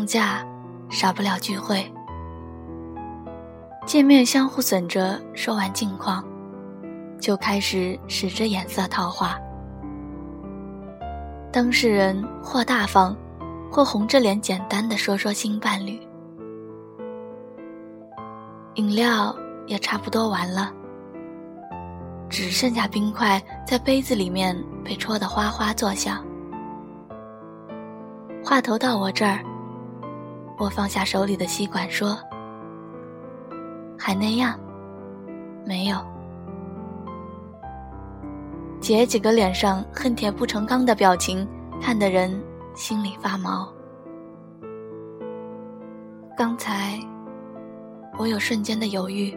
放假，少不了聚会。见面相互损着，说完近况，就开始使着眼色套话。当事人或大方，或红着脸简单的说说新伴侣。饮料也差不多完了，只剩下冰块在杯子里面被戳得哗哗作响。话头到我这儿，我放下手里的吸管说。还那样，没有。姐几个脸上恨铁不成钢的表情，看得人心里发毛。刚才我有瞬间的犹豫，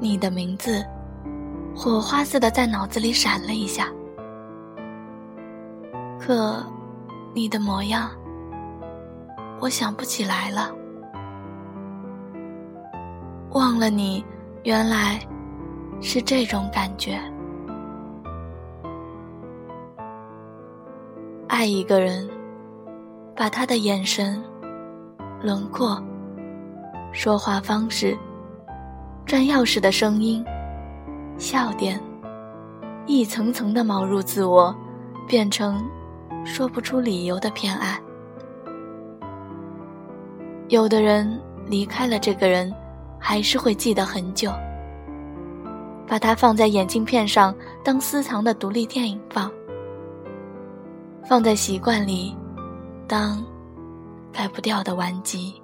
你的名字火花似的在脑子里闪了一下，可你的模样，我想不起来了。忘了你，原来是这种感觉。爱一个人，把他的眼神、轮廓、说话方式、转钥匙的声音、笑点，一层层的锚入自我，变成说不出理由的偏爱。有的人离开了这个人。还是会记得很久，把它放在眼镜片上当私藏的独立电影放，放在习惯里当改不掉的顽疾。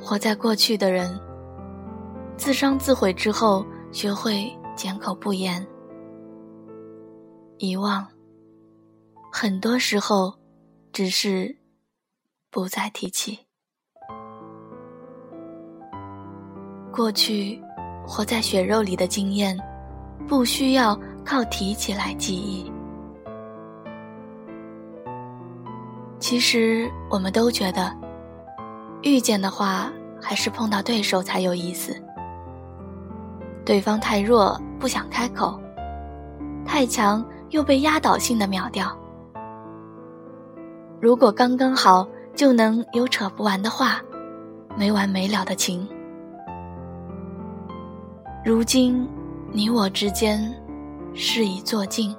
活在过去的人，自伤自毁之后，学会缄口不言，遗忘。很多时候，只是不再提起。过去，活在血肉里的经验，不需要靠提起来记忆。其实，我们都觉得，遇见的话，还是碰到对手才有意思。对方太弱，不想开口；太强，又被压倒性的秒掉。如果刚刚好，就能有扯不完的话，没完没了的情。如今，你我之间，事已做尽，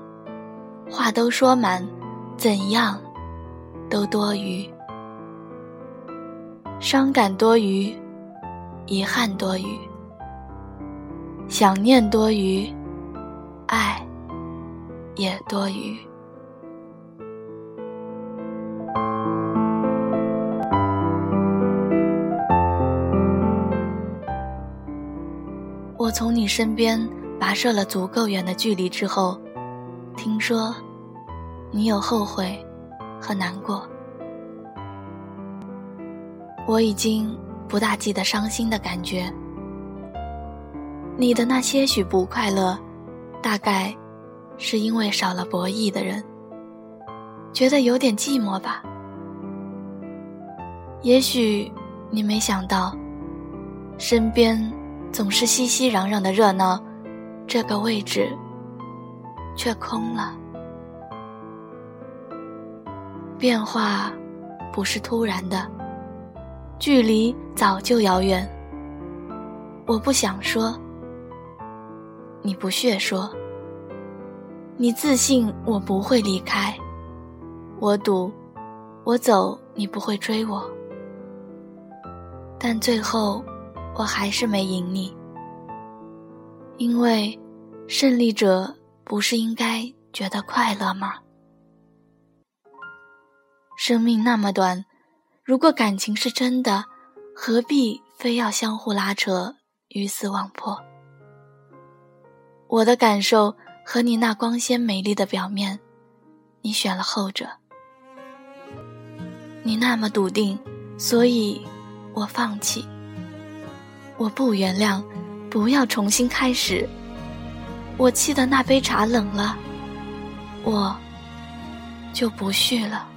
话都说满，怎样，都多余。伤感多余，遗憾多余，想念多余，爱也多余。从你身边跋涉了足够远的距离之后，听说你有后悔和难过。我已经不大记得伤心的感觉。你的那些许不快乐，大概是因为少了博弈的人，觉得有点寂寞吧。也许你没想到，身边。总是熙熙攘攘的热闹，这个位置却空了。变化不是突然的，距离早就遥远。我不想说，你不屑说，你自信我不会离开，我赌我走你不会追我，但最后。我还是没赢你，因为胜利者不是应该觉得快乐吗？生命那么短，如果感情是真的，何必非要相互拉扯、鱼死网破？我的感受和你那光鲜美丽的表面，你选了后者。你那么笃定，所以我放弃。我不原谅，不要重新开始。我沏的那杯茶冷了，我就不续了。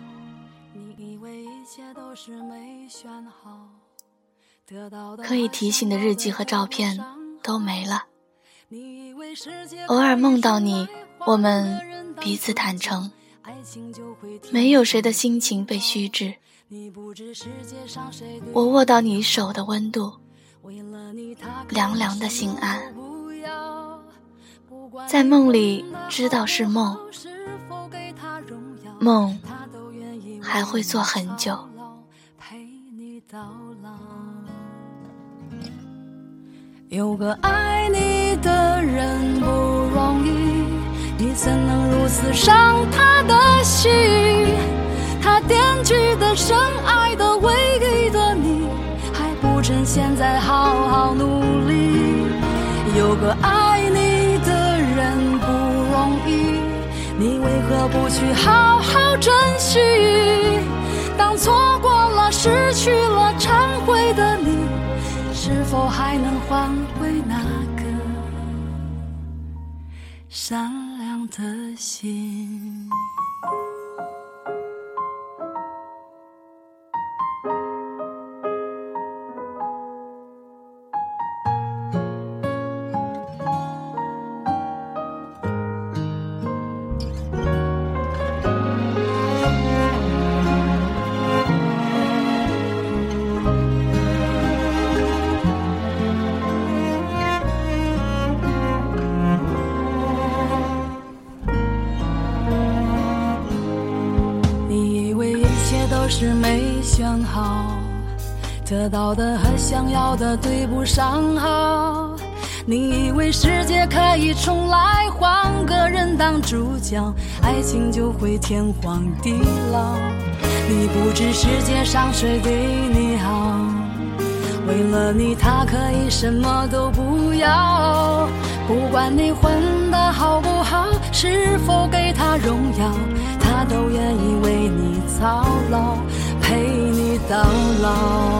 可以提醒的日记和照片都没了。偶尔梦到你，我们彼此坦诚，没有谁的心情被虚掷。我握到你手的温度，凉凉的心安。在梦里知道是梦，梦还会做很久。有个爱你的人不容易，你怎能如此伤他有个爱你的人不容易，你为何不去好好珍惜？当错过了、失去了、忏悔的你，是否还能换回那颗善良的心？得到的和想要的对不上号。你以为世界可以重来，换个人当主角，爱情就会天荒地老。你不知世界上谁对你好，为了你他可以什么都不要。不管你混得好不好，是否给他荣耀。他都愿意为你操劳，陪你到老。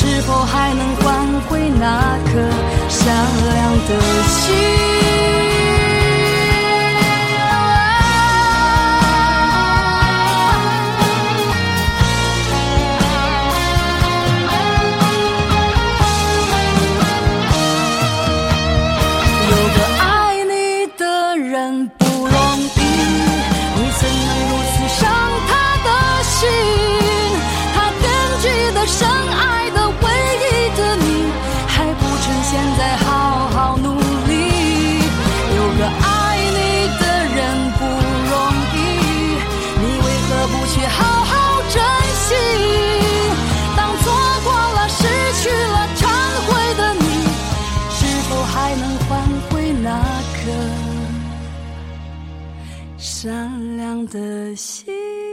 是否还能换回那颗善良的心？善良的心。